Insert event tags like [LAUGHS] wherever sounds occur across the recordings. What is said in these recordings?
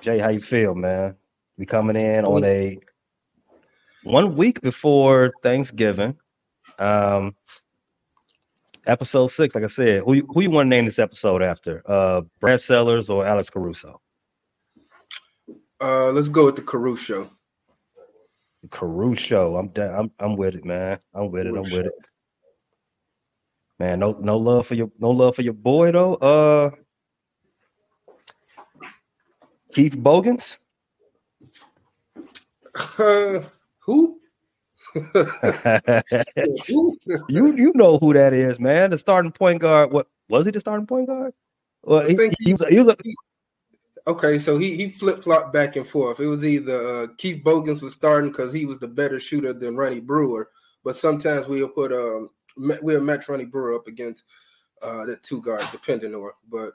Jay, how you feel, man? We coming in on a one week before Thanksgiving. Um episode six, like I said, who you, who you want to name this episode after? Uh Brad Sellers or Alex Caruso? Uh let's go with the Caruso. Caruso. I'm down. I'm I'm with it, man. I'm with it. I'm with it. Man, no no love for your no love for your boy though. Uh Keith Bogans. Uh, [LAUGHS] who? [LAUGHS] you you know who that is, man. The starting point guard. What was he? The starting point guard? Well, he, he, he, was, he was a, okay. So he he flip flopped back and forth. It was either uh, Keith Bogans was starting because he was the better shooter than Ronnie Brewer, but sometimes we'll put um we'll match Ronnie Brewer up against uh that two guards, depending on. But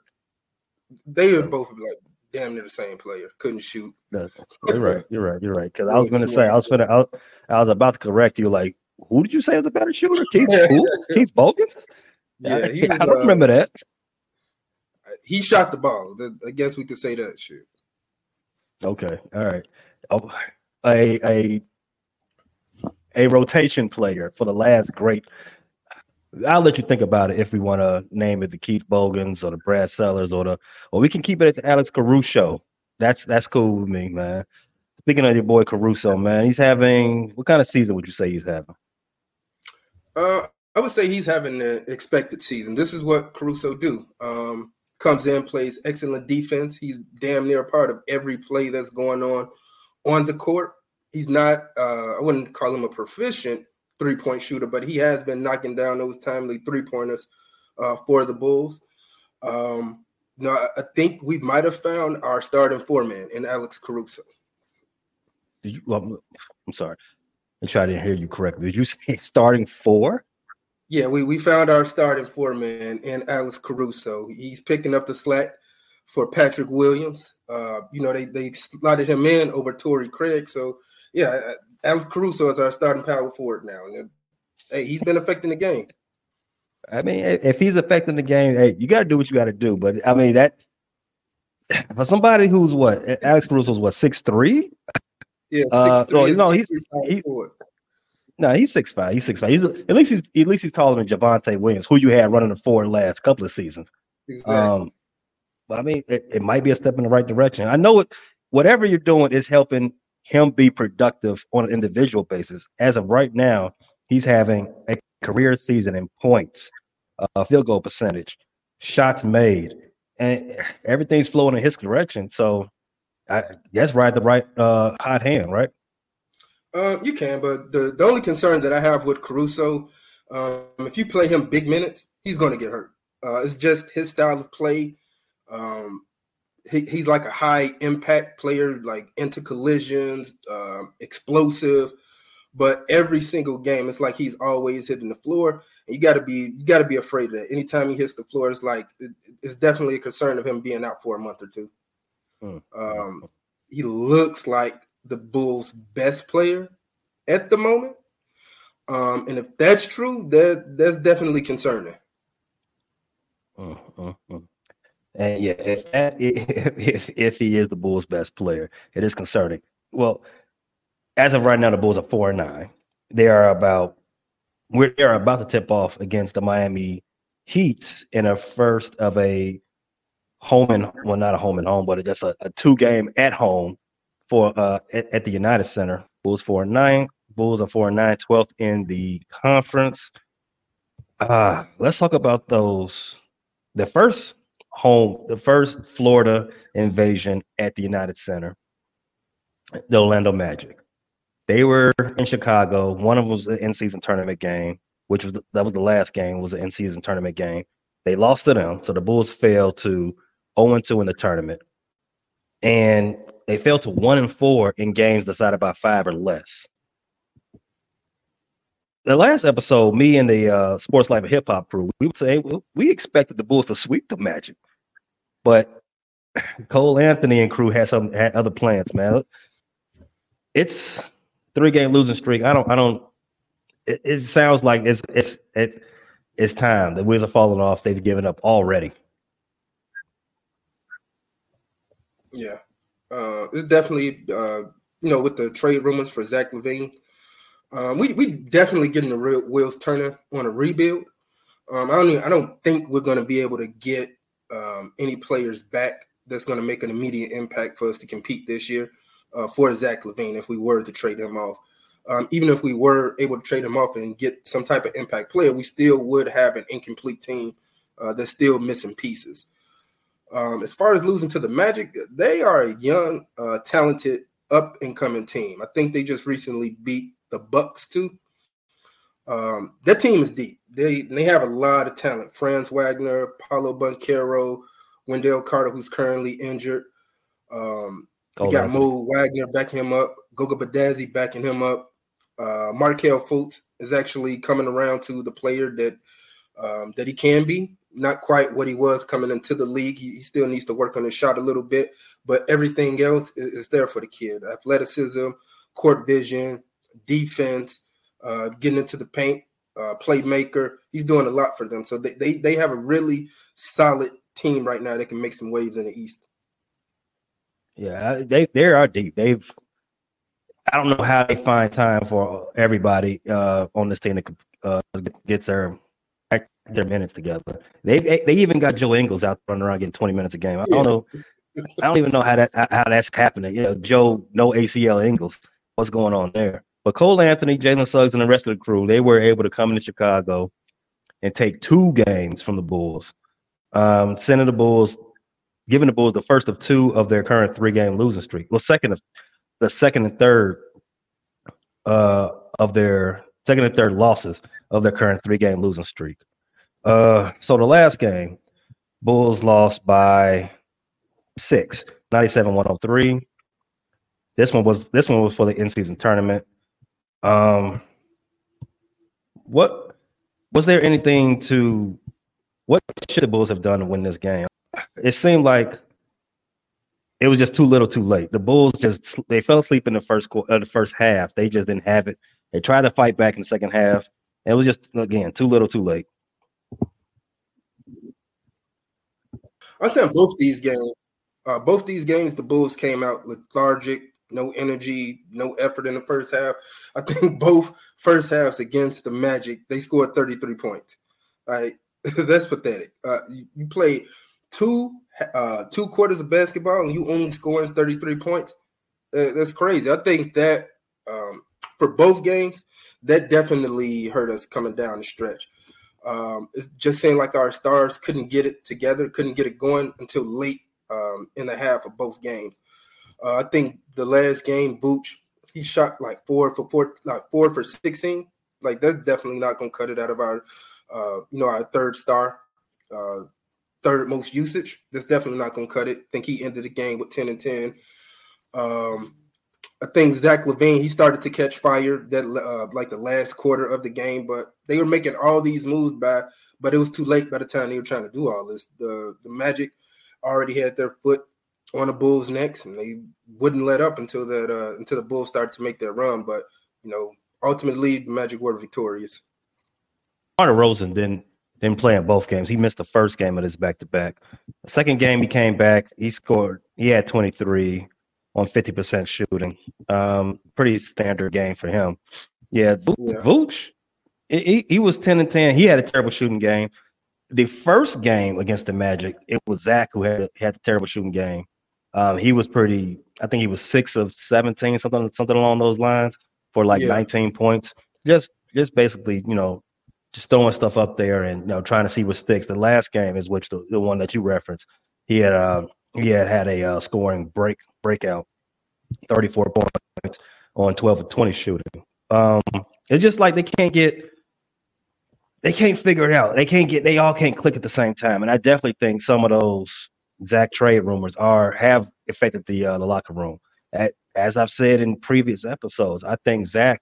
they were both like damn near the same player. Couldn't shoot. No, you're right. You're right. You're right. Because I was [LAUGHS] going to say I was finna, I was, I was about to correct you. Like, who did you say was a better shooter? Keith who? [LAUGHS] Keith Bogans? Yeah, he was, I don't uh, remember that. He shot the ball. I guess we could say that shit. Okay. All right. Oh, a a a rotation player for the last great I'll let you think about it if we want to name it the Keith Bogans or the Brad Sellers or the or we can keep it at the Alex Caruso. That's that's cool with me, man. Speaking of your boy Caruso, man, he's having what kind of season would you say he's having? Uh, I would say he's having an expected season. This is what Caruso do. Um, comes in, plays excellent defense. He's damn near a part of every play that's going on on the court. He's not. Uh, I wouldn't call him a proficient three point shooter, but he has been knocking down those timely three pointers uh, for the Bulls. Um, no, I think we might have found our starting four man in Alex Caruso. Did you? Well, I'm sorry. I'm sure I didn't hear you correctly. Did you [LAUGHS] say starting four? Yeah, we, we found our starting four man in Alex Caruso. He's picking up the slack for Patrick Williams. Uh, you know, they they slotted him in over Torrey Craig. So yeah, Alex Caruso is our starting power forward now. And hey, he's been affecting the game. I mean, if he's affecting the game, hey, you got to do what you got to do. But I mean, that for somebody who's what Alex Caruso's what six three. Yeah, uh, so you know he's he, no, he's six five. He's six five. He's at least he's at least he's taller than Javonte Williams, who you had running the four last couple of seasons. Exactly. Um, but I mean, it, it might be a step in the right direction. I know it. Whatever you're doing is helping him be productive on an individual basis. As of right now, he's having a career season in points, uh, field goal percentage, shots made, and everything's flowing in his direction. So I guess right the right uh, hot hand, right? Uh, you can, but the, the only concern that I have with Caruso, um, if you play him big minutes, he's going to get hurt. Uh, it's just his style of play. Um, he, he's like a high impact player, like into collisions, uh, explosive. But every single game, it's like he's always hitting the floor, and you got to be you got to be afraid of that. Anytime he hits the floor, it's like it, it's definitely a concern of him being out for a month or two. Hmm. Um, he looks like the Bulls' best player at the moment, um, and if that's true, that that's definitely concerning. Uh, uh, uh. And yeah, if that if if he is the Bulls' best player, it is concerning. Well, as of right now, the Bulls are four and nine. They are about we're they are about to tip off against the Miami Heat in a first of a home and well, not a home and home, but just a, a two game at home for uh at, at, the United Center. Bulls four and nine. Bulls are four and nine, 12th in the conference. Uh, let's talk about those. The first home, the first Florida invasion at the United Center, the Orlando Magic. They were in Chicago. One of them was an in-season tournament game, which was the, that was the last game. Was an in-season tournament game. They lost to them, so the Bulls fell to 0 2 in the tournament, and they fell to one and four in games decided by five or less. The last episode, me and the uh, Sports Life of Hip Hop crew, we would say well, we expected the Bulls to sweep the Magic, but Cole Anthony and crew had some had other plans, man. It's three game losing streak. I don't. I don't. It, it sounds like it's it's it's it's time. The wheels are falling off. They've given up already. Yeah, uh, it's definitely uh, you know with the trade rumors for Zach LaVine, um, we we definitely getting the real wheels turning on a rebuild. Um, I don't even, I don't think we're going to be able to get um, any players back that's going to make an immediate impact for us to compete this year uh, for Zach LaVine if we were to trade him off. Um, even if we were able to trade him off and get some type of impact player, we still would have an incomplete team uh, that's still missing pieces. Um, as far as losing to the Magic, they are a young, uh, talented, up and coming team. I think they just recently beat the Bucks too. Um, that team is deep. They they have a lot of talent. Franz Wagner, Paolo Banchero, Wendell Carter, who's currently injured. Um, we got Mo Wagner backing him up. Goga Bitadze backing him up. Uh, Markelle Fultz is actually coming around to the player that um, that he can be. Not quite what he was coming into the league. He, he, still needs to work on his shot a little bit, but everything else is, is there for the kid. Athleticism, court vision, defense, uh, getting into the paint, uh, playmaker. He's doing a lot for them. So they, they they have a really solid team right now that can make some waves in the East. Yeah, they they are deep. They've I don't know how they find time for everybody uh, on this team to uh, get their their minutes together. They they even got Joe Ingles out running around getting 20 minutes a game. I don't know. I don't even know how that how that's happening. You know, Joe no ACL Ingles. What's going on there? But Cole Anthony, Jalen Suggs, and the rest of the crew, they were able to come into Chicago and take two games from the Bulls, um, sending the Bulls giving the Bulls the first of two of their current three game losing streak. Well, second of the second and third uh, of their second and third losses of their current three game losing streak. Uh, so the last game, Bulls lost by six, 97-103. This one was this one was for the in-season tournament. Um, what was there anything to what should the Bulls have done to win this game? it seemed like it was just too little, too late. The Bulls just they fell asleep in the first quarter, uh, the first half. They just didn't have it. They tried to fight back in the second half. It was just again too little, too late. I said both these games. Uh, both these games, the Bulls came out lethargic, no energy, no effort in the first half. I think [LAUGHS] both first halves against the Magic, they scored 33 points. Right, [LAUGHS] that's pathetic. Uh, you, you play two uh, two quarters of basketball and you only scoring 33 points. Uh, that's crazy. I think that um, for both games, that definitely hurt us coming down the stretch. Um, it's just saying like our stars couldn't get it together, couldn't get it going until late um, in the half of both games. Uh, I think the last game, Vooch, he shot like four for four, like four for 16. Like that's definitely not going to cut it out of our, uh, you know, our third star. Uh, third most usage. That's definitely not going to cut it. I think he ended the game with 10 and 10. Um, I think Zach LaVine he started to catch fire that uh, like the last quarter of the game, but they were making all these moves by, but it was too late by the time they were trying to do all this. The the Magic already had their foot on the Bulls' necks, and they wouldn't let up until that uh, until the Bulls started to make their run. But you know, ultimately, the Magic were victorious. Carter Rosen didn't didn't play in both games. He missed the first game of this back to back. The second game he came back. He scored. He had 23 on 50% shooting. Um, pretty standard game for him. Yeah, Vooch, yeah. he, he was 10 and 10. He had a terrible shooting game. the first game against the Magic, it was Zach who had had the terrible shooting game. Um, he was pretty. I think he was six of seventeen, something something along those lines, for like yeah. nineteen points. Just just basically, you know, just throwing stuff up there and you know trying to see what sticks. The last game is which the, the one that you referenced. He had uh, he had had a uh, scoring break breakout, thirty four points on twelve of twenty shooting. Um, it's just like they can't get they can't figure it out. They can't get they all can't click at the same time. And I definitely think some of those Zach trade rumors are have affected the uh, the locker room. As I've said in previous episodes, I think Zach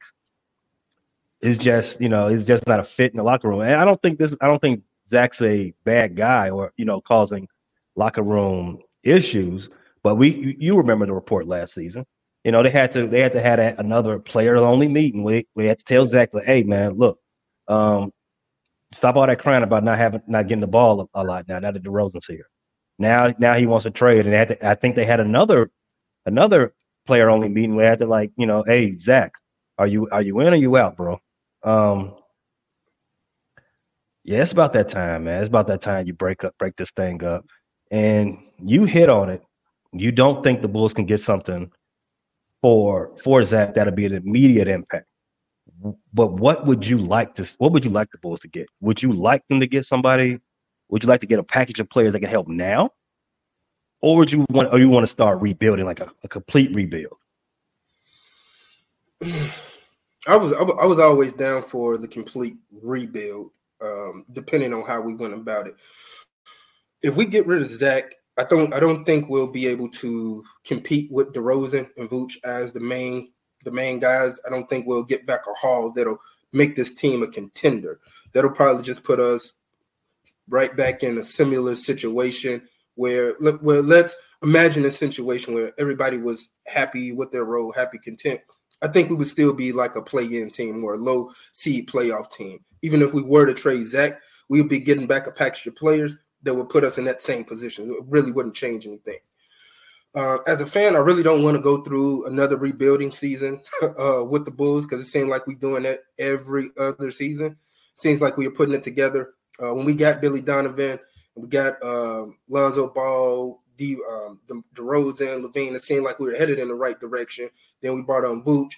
is just you know is just not a fit in the locker room. And I don't think this. I don't think Zach's a bad guy or you know causing locker room issues. But we you remember the report last season. You know they had to they had to have another player only meeting. We we had to tell Zach like, hey man, look, um, stop all that crying about not having not getting the ball a, a lot now. Now that DeRozan's here, now now he wants to trade, and to, I think they had another another player only meeting. We had to like you know, hey Zach, are you are you in or you out, bro? Um, yeah, it's about that time, man. It's about that time you break up, break this thing up, and you hit on it. You don't think the Bulls can get something for for Zach that'll be an immediate impact but what would you like to? What would you like the Bulls to get? Would you like them to get somebody? Would you like to get a package of players that can help now, or would you want? Or you want to start rebuilding like a, a complete rebuild? I was I was always down for the complete rebuild, um, depending on how we went about it. If we get rid of Zach, I don't I don't think we'll be able to compete with DeRozan and Vooch as the main the main guys, I don't think we'll get back a haul that'll make this team a contender. That'll probably just put us right back in a similar situation where well let's imagine a situation where everybody was happy with their role, happy, content. I think we would still be like a play-in team or a low seed playoff team. Even if we were to trade Zach, we would be getting back a package of players that would put us in that same position. It really wouldn't change anything. Uh, as a fan, I really don't want to go through another rebuilding season [LAUGHS] uh, with the Bulls because it seems like we're doing that every other season. Seems like we are putting it together. Uh, when we got Billy Donovan, we got um, Lonzo Ball, D, um, DeRozan, LaVine. It seemed like we were headed in the right direction. Then we brought on Vooch.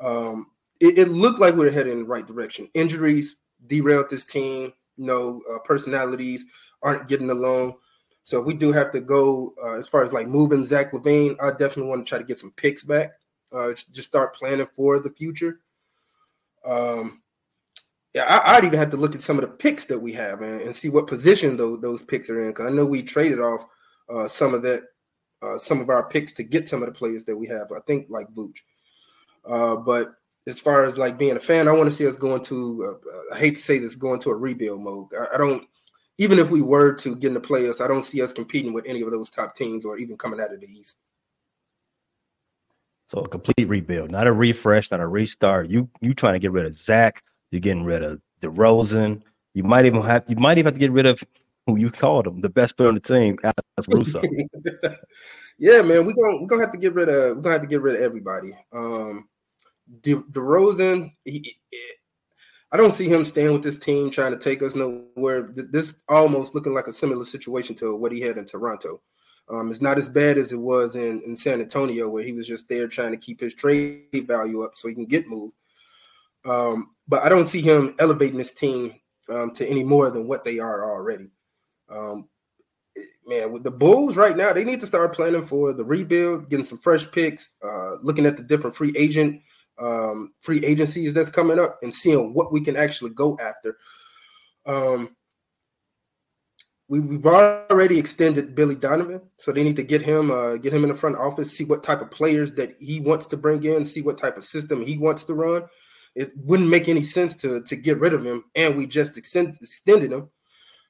Um, it, it, looked like we were headed in the right direction. Injuries derailed this team. You know, uh, personalities aren't getting along. So we do have to go uh, as far as like moving Zach LaVine, I definitely want to try to get some picks back. Uh, just start planning for the future. Um, yeah, I, would even have to look at some of the picks that we have and, and see what position those, those picks are in. Because I know we traded off uh, some of that, uh, some of our picks to get some of the players that we have. I think like Vooch. Uh, but as far as like being a fan, I want to see us going to. Uh, I hate to say this, going to a rebuild mode. I, I don't even if we were to get in the playoffs, I don't see us competing with any of those top teams or even coming out of the East. So a complete rebuild, not a refresh, not a restart. You you trying to get rid of Zach? You're getting rid of DeRozan. You might even have you might even have to get rid of who you called him the best player on the team, Alex Caruso. [LAUGHS] yeah, man, we're gonna we're gonna have to get rid of we're gonna have to get rid of everybody. Um, De, DeRozan, he, I don't see him staying with this team trying to take us nowhere. This almost looking like a similar situation to what he had in Toronto. Um, it's not as bad as it was in, in San Antonio, where he was just there trying to keep his trade value up so he can get moved. Um, but I don't see him elevating this team um, to any more than what they are already. Um, man, with the Bulls right now, they need to start planning for the rebuild, getting some fresh picks, uh, looking at the different free agent um, free agencies that's coming up and seeing what we can actually go after. Um, we, have already extended Billy Donovan, so they need to get him, uh, get him in the front office, see what type of players that he wants to bring in, see what type of system he wants to run. It wouldn't make any sense to to get rid of him, and we just extend, extended him.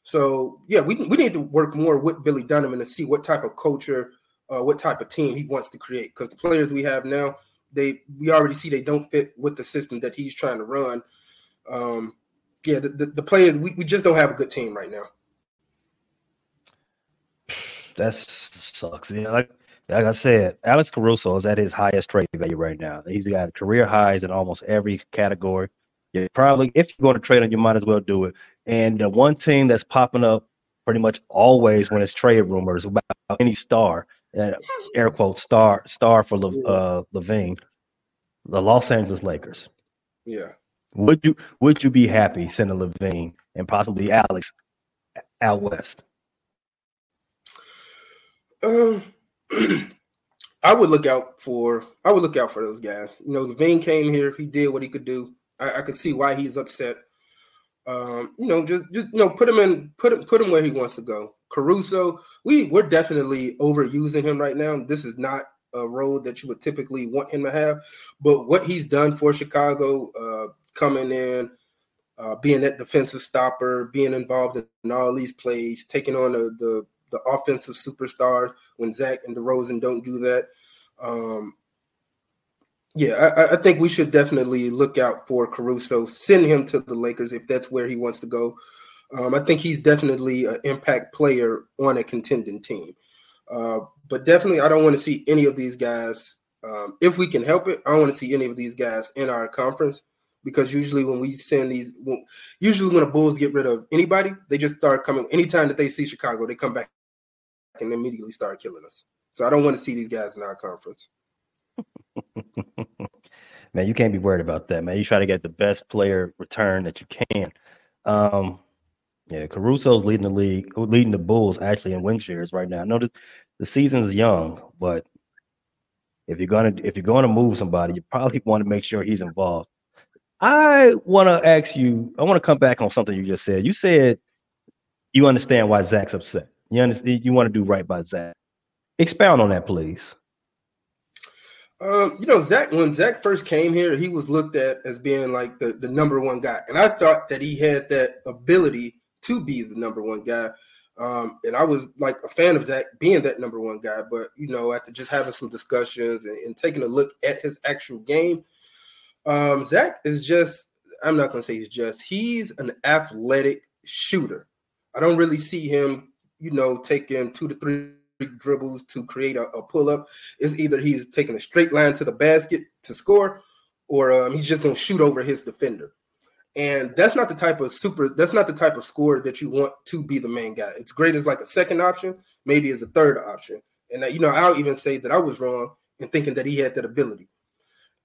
So yeah, we we need to work more with Billy Donovan to see what type of culture, uh, what type of team he wants to create. Because the players we have now, they we already see they don't fit with the system that he's trying to run. Um, yeah, the, the, the players we, we just don't have a good team right now. That sucks. Yeah, like, like I said, Alex Caruso is at his highest trade value right now. He's got career highs in almost every category. you probably if you're going to trade him, you might as well do it. And the one team that's popping up pretty much always when it's trade rumors about any star, uh, air quote star star for Le, uh, LaVine, the Los Angeles Lakers. Yeah. Would you would you be happy sending LaVine and possibly Alex out west? Um, I would look out for I would look out for those guys. You know, LaVine came here, he did what he could do. I, I could see why he's upset. Um, you know, just just you know, put him in, put him put him where he wants to go. Caruso, we we're definitely overusing him right now. This is not a role that you would typically want him to have, but what he's done for Chicago, uh, coming in, uh, being that defensive stopper, being involved in all these plays, taking on the the, the offensive superstars when Zach and DeRozan don't do that. Um, yeah, I, I, think we should definitely look out for Caruso. Send him to the Lakers if that's where he wants to go. Um, I think he's definitely an impact player on a contending team. Uh, but definitely, I don't want to see any of these guys. Um, if we can help it, I don't want to see any of these guys in our conference because usually when we send these, usually when the Bulls get rid of anybody, they just start coming. Anytime that they see Chicago, they come back and immediately start killing us. So I don't want to see these guys in our conference. [LAUGHS] man, you can't be worried about that, man. You try to get the best player return that you can. Um, yeah, Caruso's leading the league, leading the Bulls actually in win shares right now. I know the season's young, but if you're gonna if you're gonna move somebody, you probably want to make sure he's involved. I want to ask you. I want to come back on something you just said. You said you understand why Zach's upset. You understand. You want to do right by Zach. Expound on that, please. Um, you know, Zach, when Zach first came here, he was looked at as being like the, the number one guy. And I thought that he had that ability to be the number one guy. Um, and I was like a fan of Zach being that number one guy. But, you know, after just having some discussions and, and taking a look at his actual game, um, Zach is just, I'm not going to say he's just, he's an athletic shooter. I don't really see him, you know, taking two to three dribbles to create a, a pull up. It's either he's taking a straight line to the basket to score, or um, he's just to shoot over his defender. And that's not the type of super. That's not the type of score that you want to be the main guy. It's great as like a second option, maybe as a third option. And that, you know, I'll even say that I was wrong in thinking that he had that ability.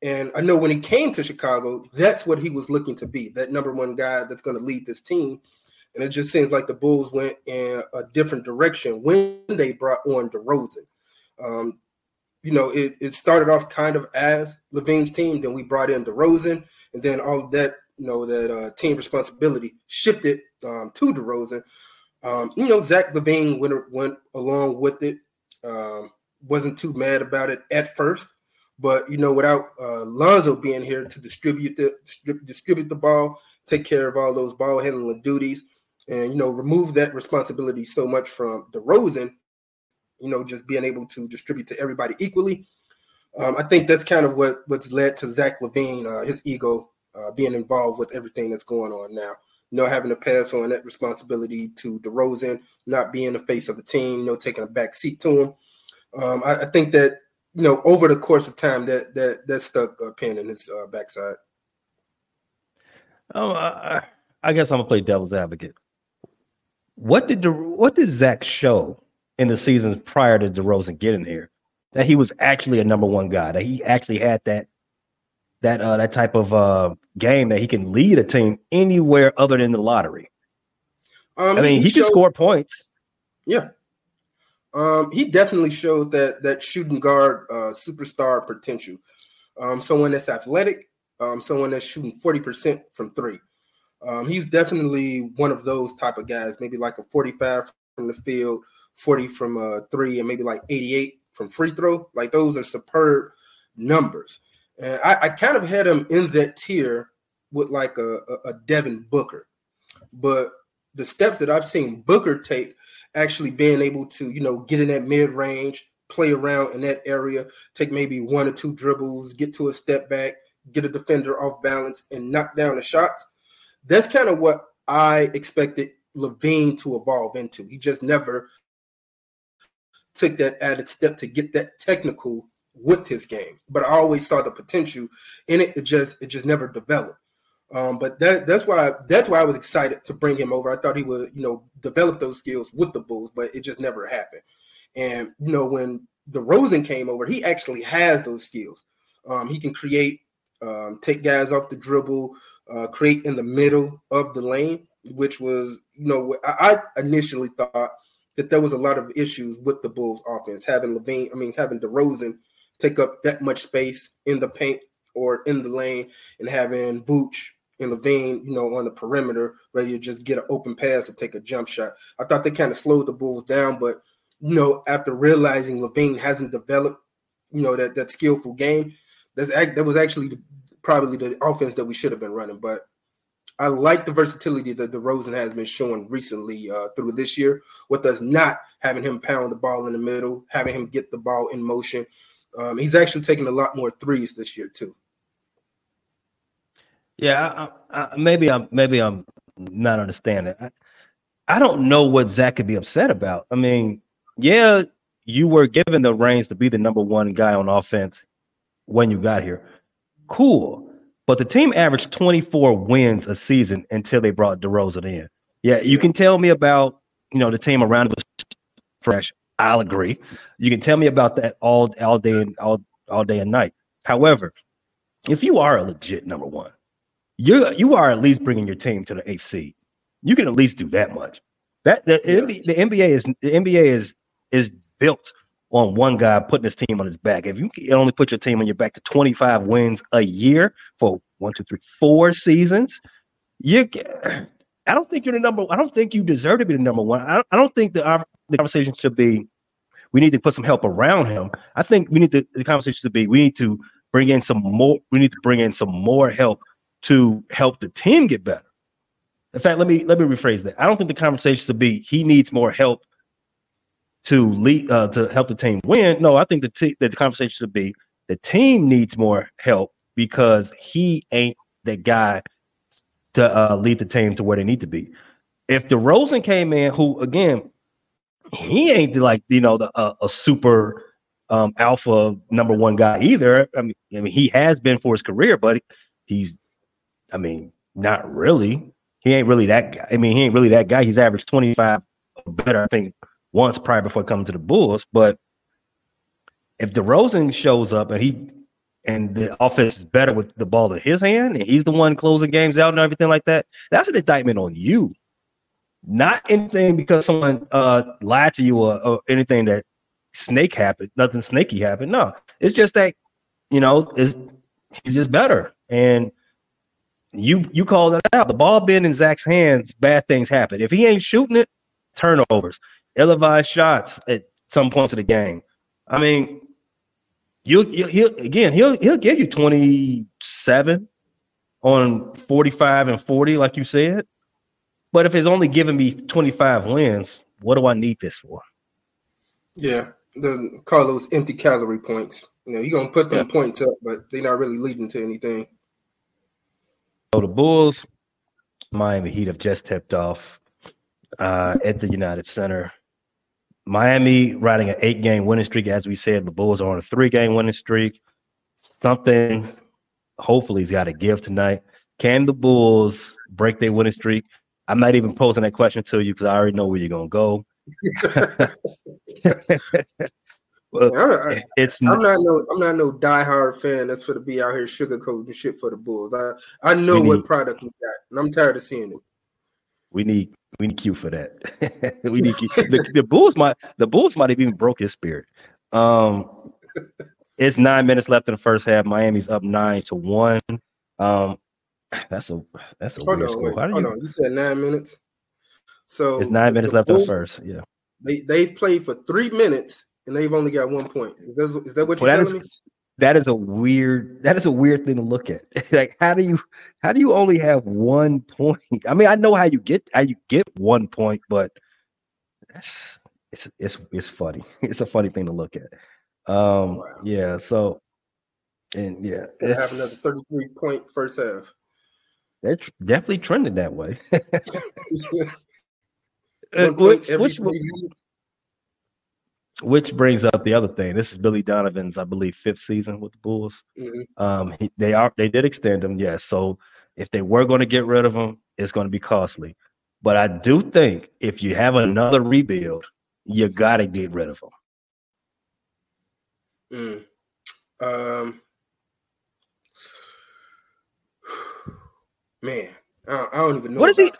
And I know when he came to Chicago, that's what he was looking to be that number one guy that's going to lead this team. And it just seems like the Bulls went in a different direction when they brought on DeRozan. Um, you know, it, it started off kind of as LaVine's team. Then we brought in DeRozan, and then all that, you know, that uh, team responsibility shifted um, to DeRozan. Um, you know, Zach LaVine went went along with it. Um, wasn't too mad about it at first, but you know, without uh, Lonzo being here to distribute the distribute the ball, take care of all those ball handling duties, and you know remove that responsibility so much from DeRozan, you know, just being able to distribute to everybody equally. Um, I think that's kind of what what's led to Zach LaVine, uh, his ego uh, being involved with everything that's going on now. You know, having to pass on that responsibility to DeRozan, not being the face of the team, you know, taking a back seat to him. Um, I, I, think that you know over the course of time that that that stuck a pin in his uh, backside. Oh, I, I guess I'm gonna play devil's advocate. What did the what did Zach show in the seasons prior to DeRozan getting here? That he was actually a number one guy. That he actually had that that uh, that type of uh, game that he can lead a team anywhere other than the lottery. Um, I mean, he, he showed, can score points. Yeah, um, he definitely showed that that shooting guard uh, superstar potential. Um, someone that's athletic, um, someone that's shooting forty percent from three. Um, he's definitely one of those type of guys, maybe like a 45 from the field, 40 from uh, three, and maybe like 88 from free throw. Like those are superb numbers. And I, I kind of had him in that tier with like a, a, a Devin Booker. But the steps that I've seen Booker take, actually being able to, you know, get in that mid range, play around in that area, take maybe one or two dribbles, get to a step back, get a defender off balance, and knock down the shots that's kind of what I expected LaVine to evolve into. He just never took that added step to get that technical with his game. But I always saw the potential in it. It just it just never developed. Um, but that that's why that's why I was excited to bring him over. I thought he would, you know, develop those skills with the Bulls, but it just never happened. And you know, when DeRozan came over, he actually has those skills. Um, he can create, um, take guys off the dribble, uh, create in the middle of the lane, which was, you know, I, initially thought that there was a lot of issues with the Bulls offense, having LaVine, I mean, having DeRozan take up that much space in the paint or in the lane and having Vooch and LaVine, you know, on the perimeter, where you just get an open pass or take a jump shot. I thought they kind of slowed the Bulls down, but you know, after realizing LaVine hasn't developed, you know, that that skillful game, that's that was actually probably the offense that we should have been running. But I like the versatility that DeRozan has been showing recently uh, through this year, with us not having him pound the ball in the middle, having him get the ball in motion. Um, he's actually taking a lot more threes this year too. Yeah, I, I, maybe I'm maybe I'm not understanding. I, I don't know what Zach could be upset about. I mean, yeah, you were given the reins to be the number one guy on offense when you got here. Cool. But the team averaged 24 wins a season until they brought DeRozan in. Yeah, you can tell me about, you know, the team around it was fresh. I'll agree. You can tell me about that all all day and all all day and night. However, if you are a legit number one, you you are at least bringing your team to the eighth seed. You can at least do that much. That the, yeah. the NBA is the NBA is is built on one guy putting his team on his back. If you can only put your team on your back to 25 wins a year for one, two, three, four seasons, you I don't think you're the number. I don't think you deserve to be the number one. I, I don't think the uh, the conversation should be we need to put some help around him. I think we need to, the conversation should be we need to bring in some more. We need to bring in some more help to help the team get better. In fact, let me let me rephrase that. I don't think the conversation should be he needs more help to lead uh, to help the team win. No, I think the t- that the conversation should be the team needs more help because he ain't the guy to uh, lead the team to where they need to be. If DeRozan came in, who again, he ain't like you know the uh, a super um, alpha number one guy either. I mean, I mean he has been for his career, but he's, I mean, not really. He ain't really that guy. I mean, he ain't really that guy. He's averaged twenty five better, I think, once prior before coming to the Bulls. But if DeRozan shows up and he and the offense is better with the ball in his hand, and he's the one closing games out and everything like that, that's an indictment on you. Not anything because someone uh, lied to you or, or anything that snake happened, nothing snaky happened. No, it's just that you know, he's just better. And you you called it out. The ball being in Zach's hands, bad things happen. If he ain't shooting it, turnovers ill-advised shots at some points of the game. I mean, you he'll again he'll he'll give you 27 on 45 and 40, like you said. But if it's only giving me 25 wins, what do I need this for? Yeah, the call those empty calorie points. You know, you're gonna put them yeah. points up, but they're not really leading to anything. So the Bulls, Miami Heat have just tipped off uh, at the United Center. Miami riding an eight game winning streak. As we said, the Bulls are on a three game winning streak. Something hopefully he's got to give tonight. Can the Bulls break their winning streak? I'm not even posing that question to you because I already know where you're going to go. [LAUGHS] well, I, it's I'm not no I'm not no diehard fan that's for to be out here sugarcoating shit for the Bulls. I I know what need, product we got, and I'm tired of seeing it. We need we need Q for that. [LAUGHS] we need Q. [LAUGHS] The, the, Bulls might the Bulls might have even broke his spirit. Um, it's nine minutes left in the first half. Miami's up nine to one. Um, that's a that's a hold weird on, score. Wait, hold you, on. you said nine minutes. So it's nine minutes left Bulls, in the first. Yeah, they they've played for three minutes and they've only got one point. Is that is that what you're telling is, me? That is a weird that is a weird thing to look at. [LAUGHS] like how do you how do you only have one point? I mean, I know how you get how you get one point, but that's it's it's it's funny. [LAUGHS] It's a funny thing to look at. Um wow. yeah, so and yeah, it's, have another 33 point first half. They're tr- definitely trending that way. [LAUGHS] uh, which, which, which brings up the other thing. This is Billy Donovan's, I believe, fifth season with the Bulls. Mm-hmm. Um, he, they are they did extend him, yes. So if they were going to get rid of him, it's going to be costly. But I do think if you have another rebuild, you got to get rid of him. Mm. Um, [SIGHS] man, I, I, don't even know. What is he?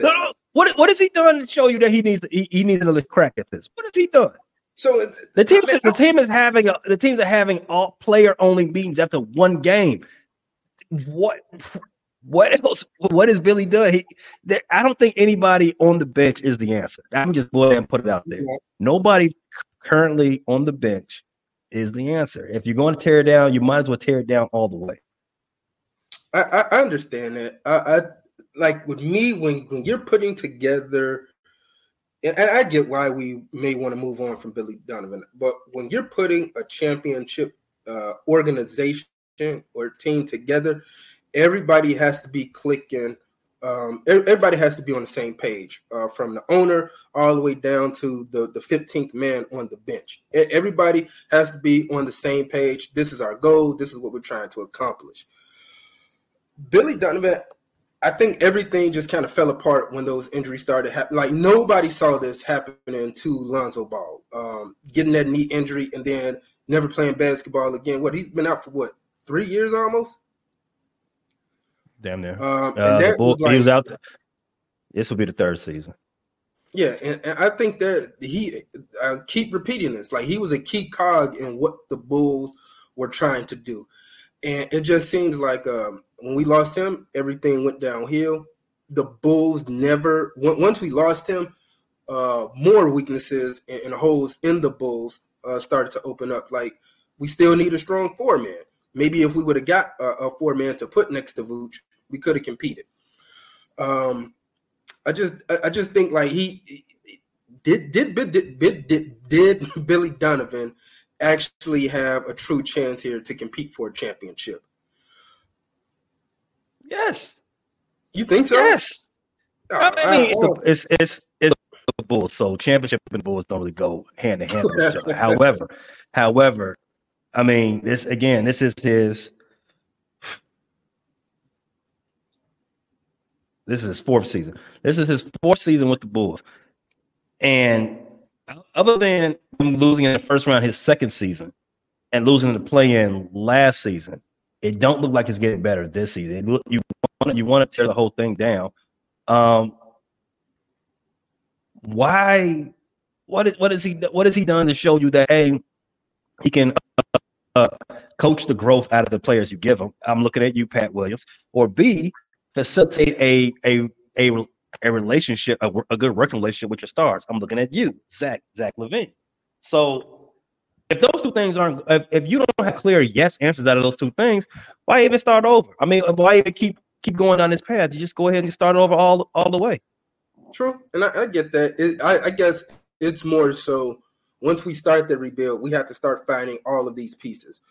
What what has he done to show you that he needs he, he needs another crack at this? What has he done? So uh, the team I mean, the team is having a, the teams are having all player only meetings after one game. What what else? What has Billy done? He, there, I don't think anybody on the bench is the answer. I'm just going and put it out there. Nobody currently on the bench is the answer. If you're going to tear it down, you might as well tear it down all the way. I, I understand that. I, I like with me when when you're putting together and, I get why we may want to move on from Billy Donovan, but when you're putting a championship uh, organization or team together, everybody has to be clicking. Um, everybody has to be on the same page, uh, from the owner all the way down to the the 15th man on the bench. Everybody has to be on the same page. This is our goal. This is what we're trying to accomplish. Billy Donovan I think everything just kind of fell apart when those injuries started happening. Like nobody saw this happening to Lonzo Ball, um, getting that knee injury and then never playing basketball again. What he's been out for what three years almost? Damn near. Um, uh, Bull, was like, he was out. There. This will be the third season. Yeah, and, and I think that he. I keep repeating this. Like he was a key cog in what the Bulls were trying to do, and it just seems like. Um, when we lost him, everything went downhill. The Bulls never once we lost him, uh, more weaknesses and, and, holes in the Bulls uh, started to open up. Like we still need a strong four man. Maybe if we would have got a, a four man to put next to Vooch, we could have competed. Um, I just I just think like he did did did did, did, did [LAUGHS] Billy Donovan actually have a true chance here to compete for a championship? Yes. You think so? Yes. Oh, I mean, it's, it's, it's it's the Bulls, so championship and Bulls don't really go hand in hand with each other. [LAUGHS] however, however, I mean, this again, this is his. This is his fourth season. This is his fourth season with the Bulls, and other than losing in the first round, his second season, and losing in the play-in last season, it don't look like it's getting better this season. Look, you want you want to tear the whole thing down. Um, why? What is what is he what has he done to show you that hey, he can uh, uh, coach the growth out of the players you give him? I'm looking at you, Pat Williams, or B, facilitate a a a a relationship, a, a good working relationship with your stars. I'm looking at you, Zach Zach LaVine. So if those two things aren't, if, if you don't have clear yes answers out of those two things, why even start over? I mean, why even keep keep going down this path? You just go ahead and start over all all the way. True, and I, I get that. It, I, I guess it's more so once we start the rebuild, we have to start finding all of these pieces,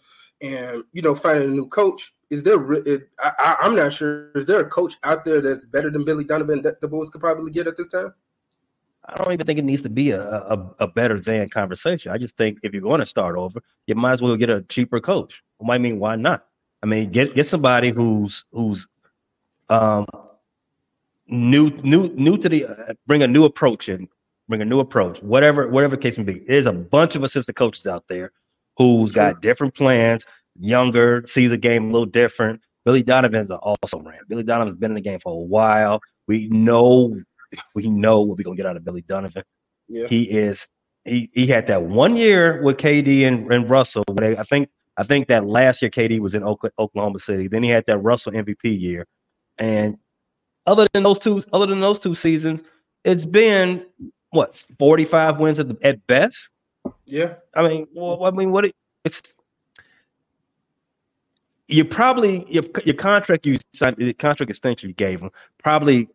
and you know, finding a new coach. Is there? It, I, I'm not sure. Is there a coach out there that's better than Billy Donovan that the Bulls could probably get at this time? I don't even think it needs to be a, a, a better than conversation. I just think if you're going to start over, you might as well get a cheaper coach. I mean, why not? I mean, get get somebody who's who's um new new new to the uh, bring a new approach in, bring a new approach. Whatever whatever case may be, there's a bunch of assistant coaches out there who's got different plans, younger, sees the game a little different. Billy Donovan's an also ran. Billy Donovan's been in the game for a while. We know we know what we're gonna get out of Billy Donovan. Yeah. He is he he had that one year with KD and, and Russell. They, I think I think that last year KD was in Oklahoma City. Then he had that Russell MVP year. And other than those two, other than those two seasons, it's been what 45 wins at, the, at best. Yeah. I mean, well, I mean, what it, it's you probably your your contract you signed the contract extension you gave him probably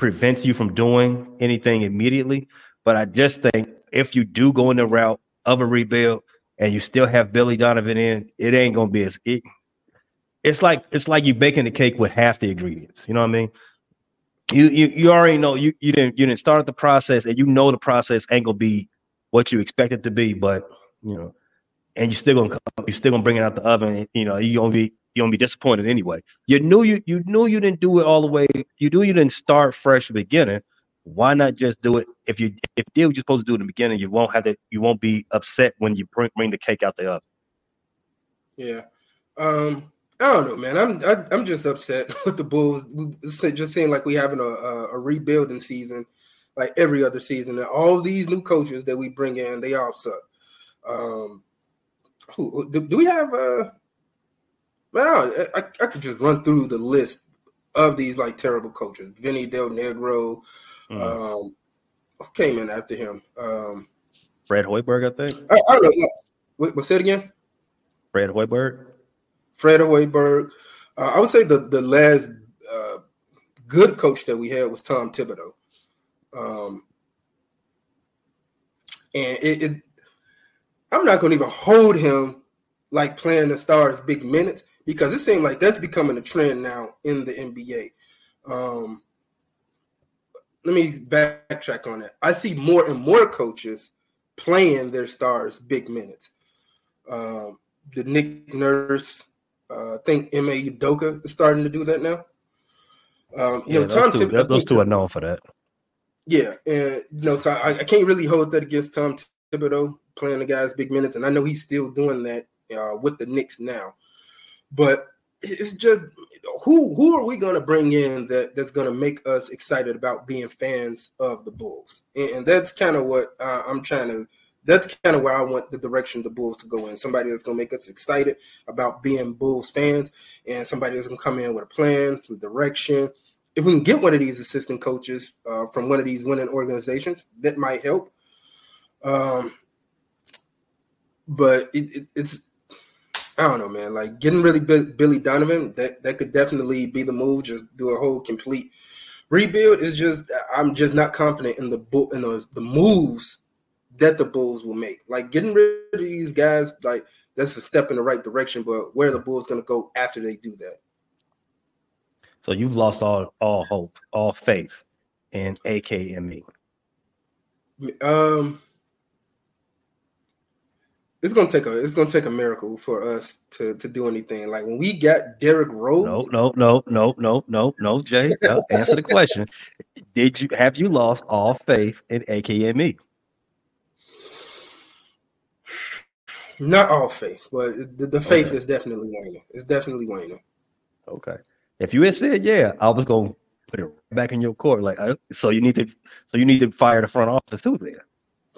prevents you from doing anything immediately. But I just think if you do go in the route of a rebuild and you still have Billy Donovan in, it ain't gonna be as it, it's like it's like you baking the cake with half the ingredients. You know what I mean? You you you already know you you didn't you didn't start the process and you know the process ain't gonna be what you expect it to be, but you know, and you still gonna come, you still gonna bring it out the oven. You know, you gonna be you're gonna be disappointed anyway. You knew you you knew you didn't do it all the way. You knew you didn't start fresh beginning. Why not just do it? If you if did what you're supposed to do it in the beginning, you won't have to. You won't be upset when you bring, bring the cake out the oven. Yeah. Um, I don't know, man. I'm I, am i am just upset [LAUGHS] with the Bulls. Just seeing like we having a, a, a rebuilding season, like every other season, and all these new coaches that we bring in, they all suck. Um, who do, do we have? Uh, well, I, I could just run through the list of these like terrible coaches. Vinny Del Negro. Mm. Um, came in after him? Um, Fred Hoiberg, I think. I, I don't know. What, what's it again? Fred Hoiberg. Fred Hoiberg. Uh, I would say the the last uh, good coach that we had was Tom Thibodeau. Um, and it, it I'm not going to even hold him like playing the stars big minutes because it seems like that's becoming a trend now in the NBA. Um, let me backtrack on that. I see more and more coaches playing their stars big minutes. Um, the Nick Nurse, uh, I think Ime Udoka is starting to do that now. Um, you yeah, know, Tom two, Tib- those two are known for that. Yeah, and you know, so I, I, can't really hold that against Tom Thibodeau playing the guys big minutes, and I know he's still doing that uh, with the Knicks now. But it's just who who are we going to bring in that that's going to make us excited about being fans of the Bulls? And, that's kind of what uh, I'm trying to. That's kind of where I want the direction the Bulls to go in. Somebody that's going to make us excited about being Bulls fans, and somebody that's going to come in with a plan, some direction. If we can get one of these assistant coaches uh, from one of these winning organizations, that might help. Um, but it, it, it's I don't know, man. Like getting really Billy Donovan, that that could definitely be the move. Just do a whole complete rebuild. Is just I'm just not confident in the in the, the moves that the Bulls will make. Like getting rid of these guys, like that's a step in the right direction. But where the Bulls going to go after they do that? So you've lost all all hope, all faith in AKME. Um it's gonna take a it's gonna take a miracle for us to to do anything. Like when we got Derrick Rose. No, no, no, no, no, no, no, Jay. [LAUGHS] No, answer the question. Did you have you lost all faith in AKME? Not all faith, but the, the faith okay. is definitely waning. It's definitely waning. Okay. If you had said yeah, I was gonna put it back in your court. Like, uh, so you need to, so you need to fire the front office too. There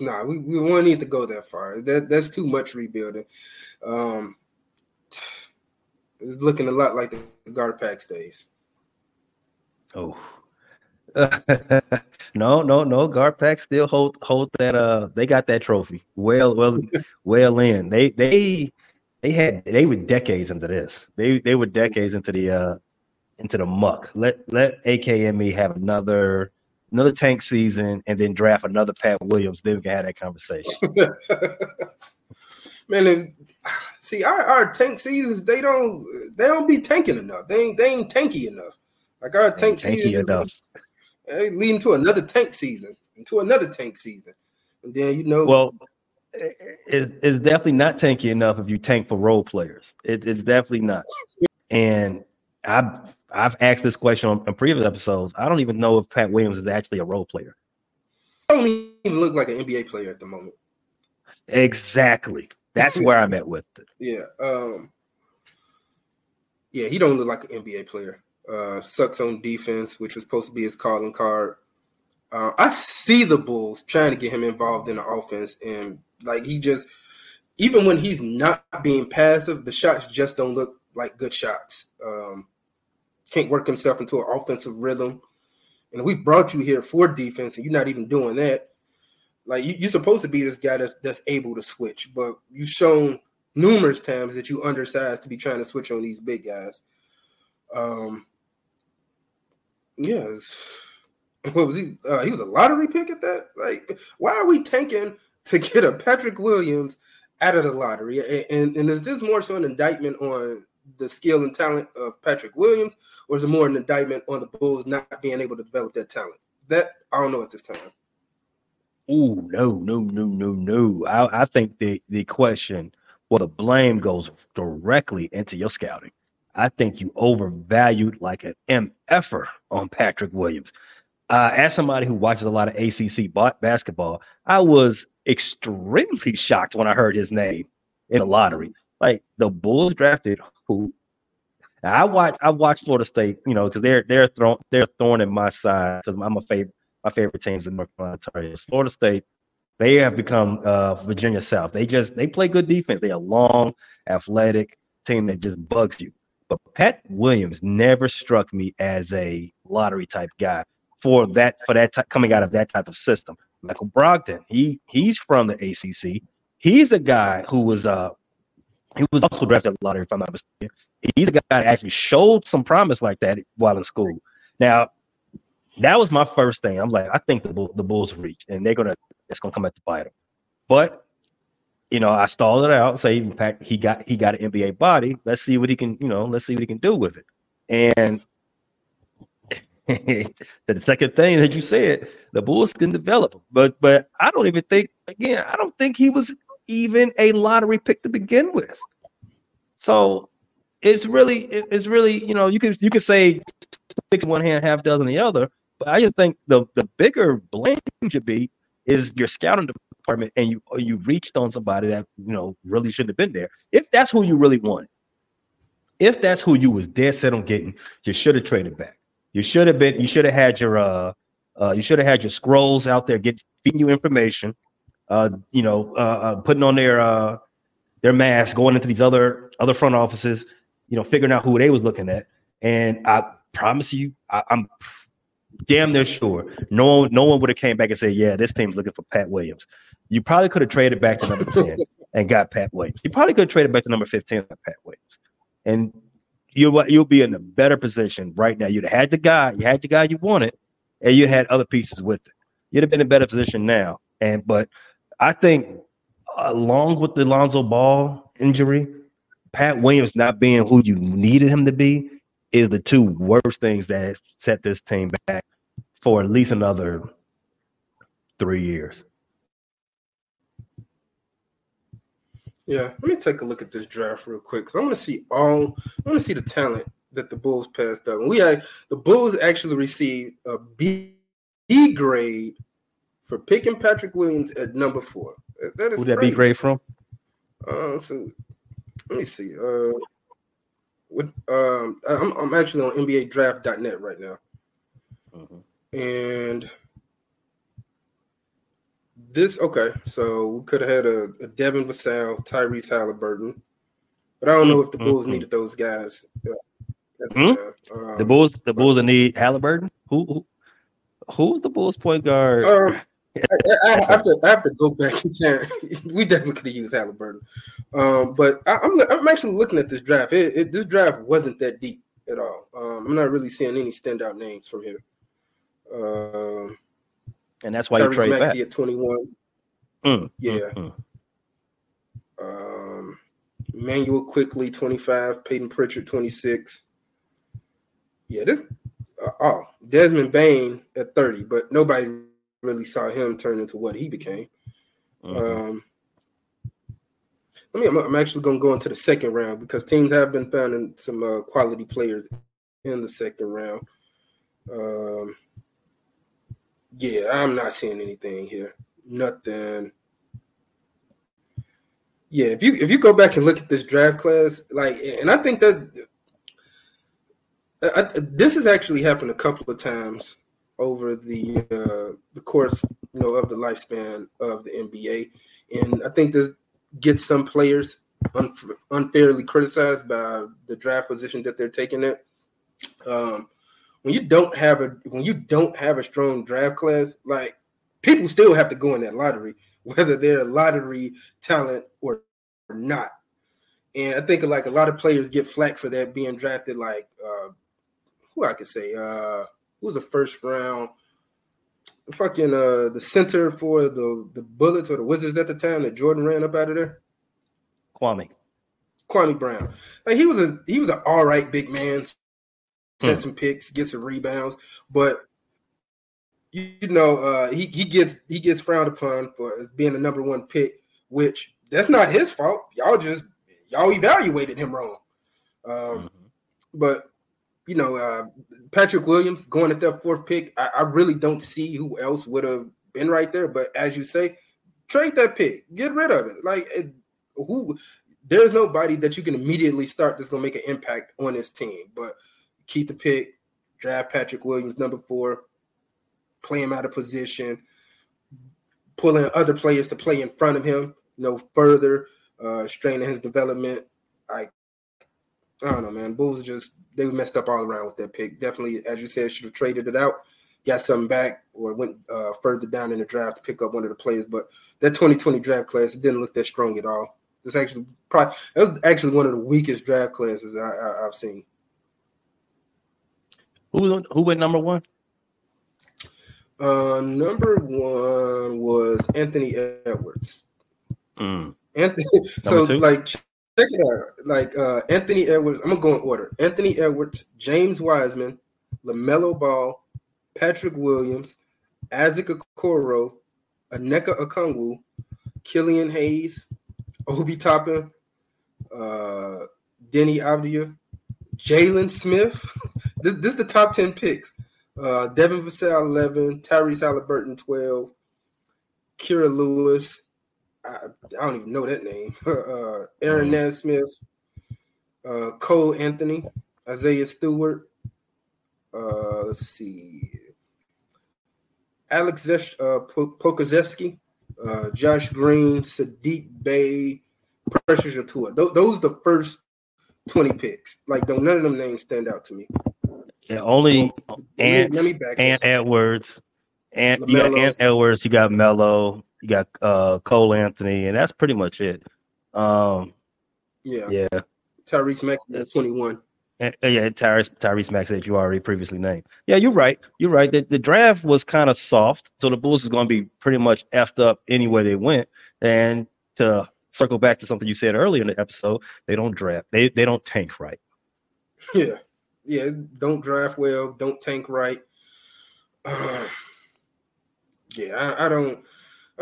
nah, we, we won't need to go that far. That that's too much rebuilding. Um, it's looking a lot like the GarPax days. Oh. [LAUGHS] no, no, no. GarPax still hold hold that uh they got that trophy. Well, well, well in. They they they had they were decades into this. They they were decades into the uh into the muck. Let let AKME have another another tank season and then draft another Pat Williams, then we can have that conversation. [LAUGHS] Man, see our, our tank seasons, they don't they don't be tanking enough. They ain't they ain't tanky enough. Like our tank season enough. They leading to another tank season, into another tank season. And then you know well it, it's definitely not tanky enough if you tank for role players. It, it's definitely not. And I I've asked this question on, on, previous episodes. I don't even know if Pat Williams is actually a role player. I don't even look like an NBA player at the moment. Exactly. That's where I'm at with it. Yeah. Um, yeah, he don't look like an NBA player. Uh, sucks on defense, which was supposed to be his calling card. Uh, I see the Bulls trying to get him involved in the offense, and like he just, even when he's not being passive, the shots just don't look like good shots. Um, can't work himself into an offensive rhythm. And we brought you here for defense, and you're not even doing that. Like you, are supposed to be this guy that's that's able to switch, but you've shown numerous times that you undersized to be trying to switch on these big guys. Um, yeah, [LAUGHS] what was he? Uh, he was a lottery pick at that. Like, why are we tanking to get a Patrick Williams out of the lottery? And, and, and is this more so an indictment on the skill and talent of Patrick Williams, or is it more an indictment on the Bulls not being able to develop that talent? That I don't know at this time. Ooh, no, no, no, no, no. I, I think the the question, well, the blame goes directly into your scouting. I think you overvalued like an MFer on Patrick Williams. Uh, as somebody who watches a lot of ACC basketball, I was extremely shocked when I heard his name in the lottery. Like the Bulls drafted who? I watch I watch Florida State, you know, because they're they're thrown they're thorn in my side because I'm a favorite my favorite teams in North Carolina Florida State. They have become uh, Virginia South. They just they play good defense. They are long, athletic team that just bugs you. But Pat Williams never struck me as a lottery type guy for that for that coming out of that type of system. Michael Brogdon, he he's from the ACC. He's a guy who was uh he was also drafted a lottery if I'm not mistaken. He's a guy that actually showed some promise like that while in school. Now, that was my first thing. I'm like, I think the the Bulls reach, and they're gonna it's gonna come at the bite. But you know, I stalled it out. Say, in fact, he got he got an NBA body. Let's see what he can, you know, let's see what he can do with it. And [LAUGHS] the second thing that you said, the Bulls can develop him. But but I don't even think again, I don't think he was even a lottery pick to begin with. So it's really it's really, you know, you could you could say six one hand, half dozen the other, but I just think the the bigger blame should be is your scouting department and you you reached on somebody that you know really shouldn't have been there. If that's who you really wanted, if that's who you was dead set on getting, you should have traded back. You should have been. You should have had your. Uh, uh, you should have had your scrolls out there, get feeding you information. Uh, you know, uh, uh, putting on their uh, their mask, going into these other other front offices. You know, figuring out who they was looking at. And I promise you, I, I'm damn near sure no one no one would have came back and said, yeah, this team's looking for Pat Williams. You probably could have traded back to number 10 [LAUGHS] and got Pat Williams. You probably could have traded back to number 15 and Pat Williams. And you'll you'll be in a better position right now. You'd have had the guy, you had the guy you wanted, and you had other pieces with it. You'd have been in a better position now. And but I think along with the Lonzo Ball injury, Pat Williams not being who you needed him to be is the two worst things that set this team back for at least another three years. Yeah, let me take a look at this draft real quick because I want to see all. I want to see the talent that the Bulls passed up. And we had the Bulls actually received a B, B grade for picking Patrick Williams at number four. That is Who that be grade from? Uh, so let me see. Uh, what um, I'm, I'm actually on NBA Draft.net right now, mm-hmm. and this okay, so we could have had a, a Devin Vassell, Tyrese Halliburton, but I don't know if the Bulls mm-hmm. needed those guys. Uh, mm-hmm. um, the Bulls, the Bulls but, need Halliburton. Who, who, who's the Bulls point guard? Um, I, I, have to, I have to go back and [LAUGHS] check. we definitely could have used Halliburton, um, but I, am I'm, I'm actually looking at this draft. It, it, this draft wasn't that deep at all. Um, I'm not really seeing any standout names from here. Um, and that's why Tyrese you trade Maxey back. at 21. Mm, yeah. Mm, mm. Um, Immanuel Quickley 25, Payton Pritchard 26. Yeah, this uh, oh Desmond Bane at 30, but nobody really saw him turn into what he became. Mm-hmm. Um, I mean, I'm, I'm actually going to go into the second round because teams have been finding some uh, quality players in the second round. Um, yeah, I'm not seeing anything here. Nothing. Yeah, if you if you go back and look at this draft class, like, and I think that I, this has actually happened a couple of times over the uh, the course, you know, of the lifespan of the NBA, and I think this gets some players unfairly criticized by the draft position that they're taking it. Um, when you don't have a when you don't have a strong draft class, like people still have to go in that lottery, [LAUGHS] whether they're lottery talent or, or not. And I think like a lot of players get flack for that being drafted like uh who I could say, uh who was the first round fucking uh the center for the the Bullets or the Wizards at the time that Jordan ran up out of there? Kwame. Kwame Brown. Like he was a he was an all right big man, set hmm. some picks, get some rebounds, but you, you know, uh, he he gets he gets frowned upon for being the number one pick, which that's not his fault. Y'all just y'all evaluated him wrong. Um, mm-hmm. but you know, uh, Patrick Williams going at that fourth pick, I, I really don't see who else would have been right there. But as you say, trade that pick, get rid of it. Like it, who, there's nobody that you can immediately start that's gonna make an impact on this team. But keep the pick, draft Patrick Williams number four, play him out of position, pulling other players to play in front of him, you know, further uh, straining his development. Like I don't know, man. Bulls just they messed up all around with that pick. Definitely, as you said, should have traded it out, got something back, or went uh, further down in the draft to pick up one of the players. But that 2020 draft class it didn't look that strong at all. It's actually probably it was actually one of the weakest draft classes I, I, I've seen. Who who went number one? Uh, number one was Anthony Edwards. Mm. Anthony, [LAUGHS] so like check it out. Like uh, Anthony Edwards, I'm gonna go in order. Anthony Edwards, James Wiseman, LaMelo Ball, Patrick Williams, Isaac Okoro, Onyeka Okongwu, Killian Hayes, Obi Toppin, uh, Deni Avdija, Jalen Smith. [LAUGHS] this, this is the top 10 picks. Uh, Devin Vassell, 11, Tyrese Halliburton, 12, Kira Lewis, I, I, don't even know that name, [LAUGHS] uh, Aaron mm-hmm. Nesmith, uh, Cole Anthony, Isaiah Stewart, uh, let's see, Alex Zesh, uh, Pokusevski, uh, Josh Green, Saddiq Bey, Precious Achiuwa. Th- those are the first 20 picks. Like, don't none of them names stand out to me. Yeah, only Ant, Ant Edwards, and you got Ant Edwards, you got Melo, you got uh, Cole Anthony, and that's pretty much it. Um, yeah, yeah. Tyrese Maxey, twenty one. Uh, yeah, Tyrese Tyrese Maxey that you already previously named. Yeah, you're right. You're right. The, the draft was kind of soft, so the Bulls is going to be pretty much effed up anywhere they went. And to circle back to something you said earlier in the episode, they don't draft. They they don't tank right. [LAUGHS] Yeah, yeah. Don't draft well. Don't tank right. Uh, [SIGHS] yeah, I, I, don't.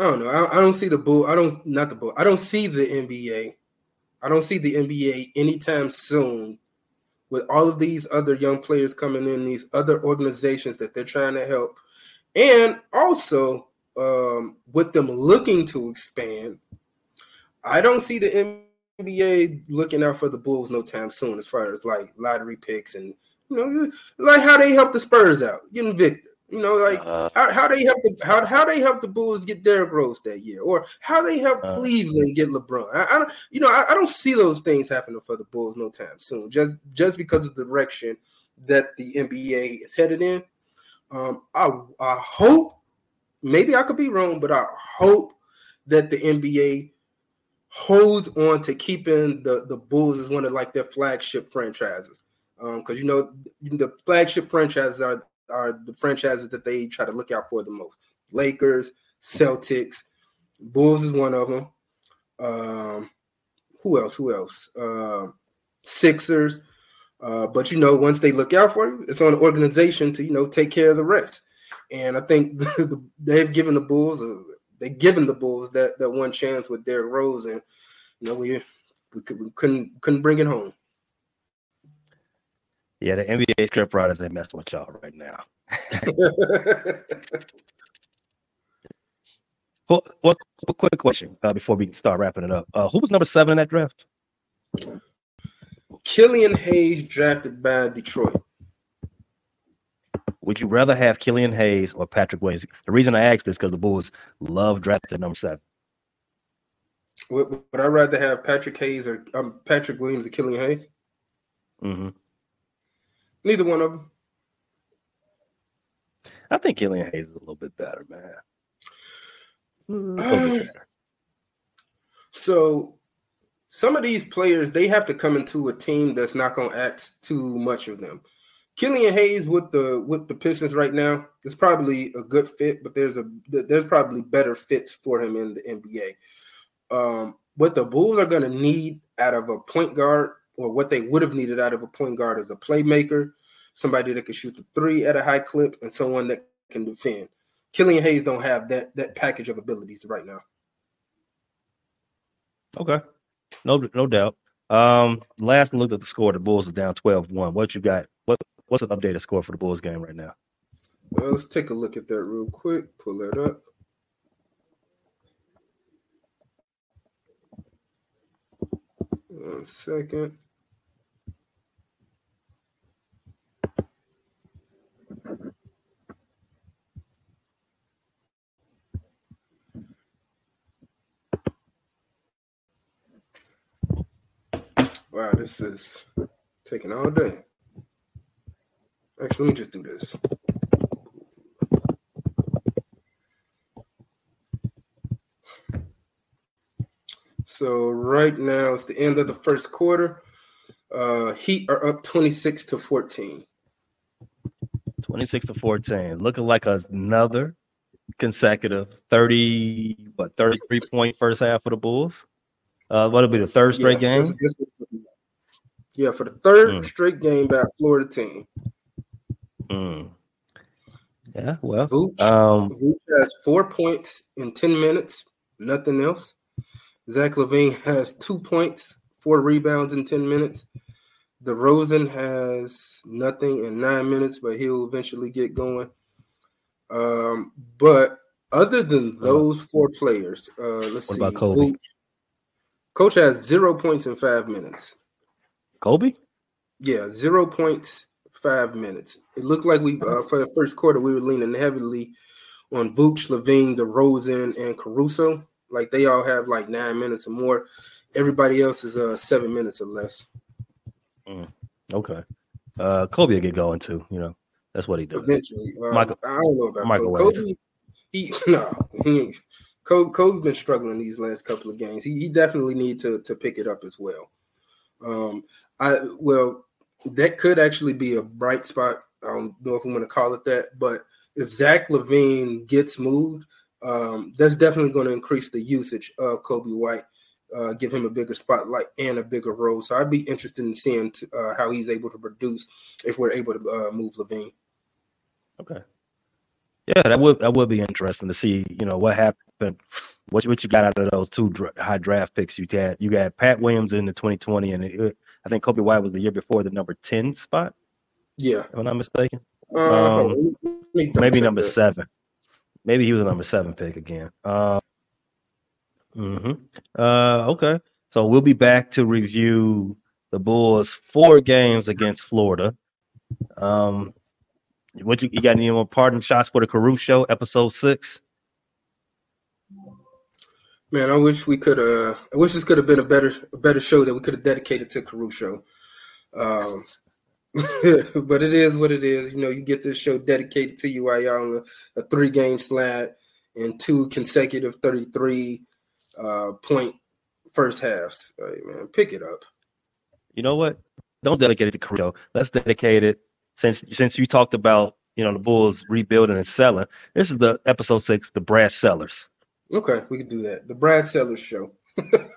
I don't know. I, I don't see the bull. I don't not the bull. I don't see the NBA. I don't see the NBA anytime soon with all of these other young players coming in, these other organizations that they're trying to help, and also um, with them looking to expand. I don't see the NBA looking out for the Bulls no time soon, as far as like lottery picks and you know, like how they help the Spurs out, getting Victor. You know, like uh, how, how they help the how, how they help the Bulls get Derrick Rose that year, or how they help uh, Cleveland get LeBron. I, I, don't, you know, I, I, don't see those things happening for the Bulls no time soon. Just just because of the direction that the NBA is headed in. Um, I I hope, maybe I could be wrong, but I hope that the NBA holds on to keeping the the Bulls as one of like their flagship franchises. Because um, you know the flagship franchises are are the franchises that they try to look out for the most. Lakers, Celtics, Bulls is one of them. Um, who else? Who else? Uh, Sixers. Uh, but you know, once they look out for you, it's on the organization to you know take care of the rest. And I think [LAUGHS] the, they've given the Bulls, a, they've given the Bulls that that one chance with Derrick Rose, and you know we we, could, we couldn't couldn't bring it home. Yeah, the NBA script writers they messing with y'all right now. [LAUGHS] well, well, quick question uh, before we start wrapping it up. Uh, who was number seven in that draft? Killian Hayes drafted by Detroit. Would you rather have Killian Hayes or Patrick Williams? The reason I asked this because the Bulls love drafting number seven. Would, would I rather have Patrick Hayes or um, Patrick Williams or Killian Hayes? Mm-hmm. Neither one of them. I think Killian Hayes is a little bit better, man. Uh, better. So some of these players they have to come into a team that's not going to ask too much of them. Killian Hayes with the with the Pistons right now is probably a good fit, but there's a there's probably better fits for him in the NBA. Um, what the Bulls are going to need out of a point guard or what they would have needed out of a point guard is a playmaker, somebody that can shoot the three at a high clip, and someone that can defend. Killian Hayes don't have that that package of abilities right now. Okay, no no doubt. Um, last look at the score, the Bulls are down 12-1. What you got? What what's an updated score for the Bulls game right now? Well, let's take a look at that real quick. Pull that up. One second. Wow, this is taking all day. Actually, let me just do this. So right now it's the end of the first quarter. Uh Heat are up 26 to 14. 26 to 14. Looking like another consecutive 30 what 33 point first half for the Bulls. Uh what'll be the third straight yeah, game? This, this, yeah, for the third mm. straight game by Florida team. Mm. Yeah, well, Vooch, um, Vooch has four points in 10 minutes, nothing else. Zach LaVine [LAUGHS] has two points, four rebounds in 10 minutes. DeRozan has nothing in nine minutes, but he'll eventually get going. Um, but other than those four players, uh, let's what see. About Coby? Vooch, Coach has zero points in five minutes. Coby? Yeah, zero points, five minutes. It looked like we uh, for the first quarter we were leaning heavily on Vooch, LaVine, DeRozan, and Caruso. Like they all have like nine minutes or more. Everybody else is uh seven minutes or less. Mm, okay. Uh Coby will get going too, you know. That's what he does. Eventually. Um, Michael, I don't know about Michael Coby. Coby he no, [LAUGHS] he Coby, Coby's been struggling these last couple of games. He, he definitely need to to pick it up as well. Um, I well, that could actually be a bright spot. I don't know if I'm going to call it that, but if Zach LaVine gets moved, um, that's definitely going to increase the usage of Coby White, uh, give him a bigger spotlight and a bigger role. So I'd be interested in seeing t- uh, how he's able to produce if we're able to uh, move LaVine. Okay. Yeah, that would that would be interesting to see. You know what happened, what what you got out of those two dra- high draft picks you got. You got Pat Williams in the 2020, and it, I think Coby White was the year before the number 10 spot. Yeah. If I'm not mistaken. Uh, um, maybe number that. seven. Maybe he was a number seven pick again. Uh, mm-hmm. uh, okay. So we'll be back to review the Bulls' four games against Florida. Um, what you, you got any more parting shots for the Caruso episode six? Man, I wish we could. Uh, I wish this could have been a better, a better show that we could have dedicated to Caruso. Um, [LAUGHS] but it is what it is. You know, you get this show dedicated to you while y'all on a, a three game slat and two consecutive 33 uh, point first halves. Man, pick it up. You know what? Don't dedicate it to Caruso. Let's dedicate it since since you talked about you know the Bulls rebuilding and selling. This is the episode six, the Brad Sellers. Okay, we can do that. The Brad Sellers show. [LAUGHS]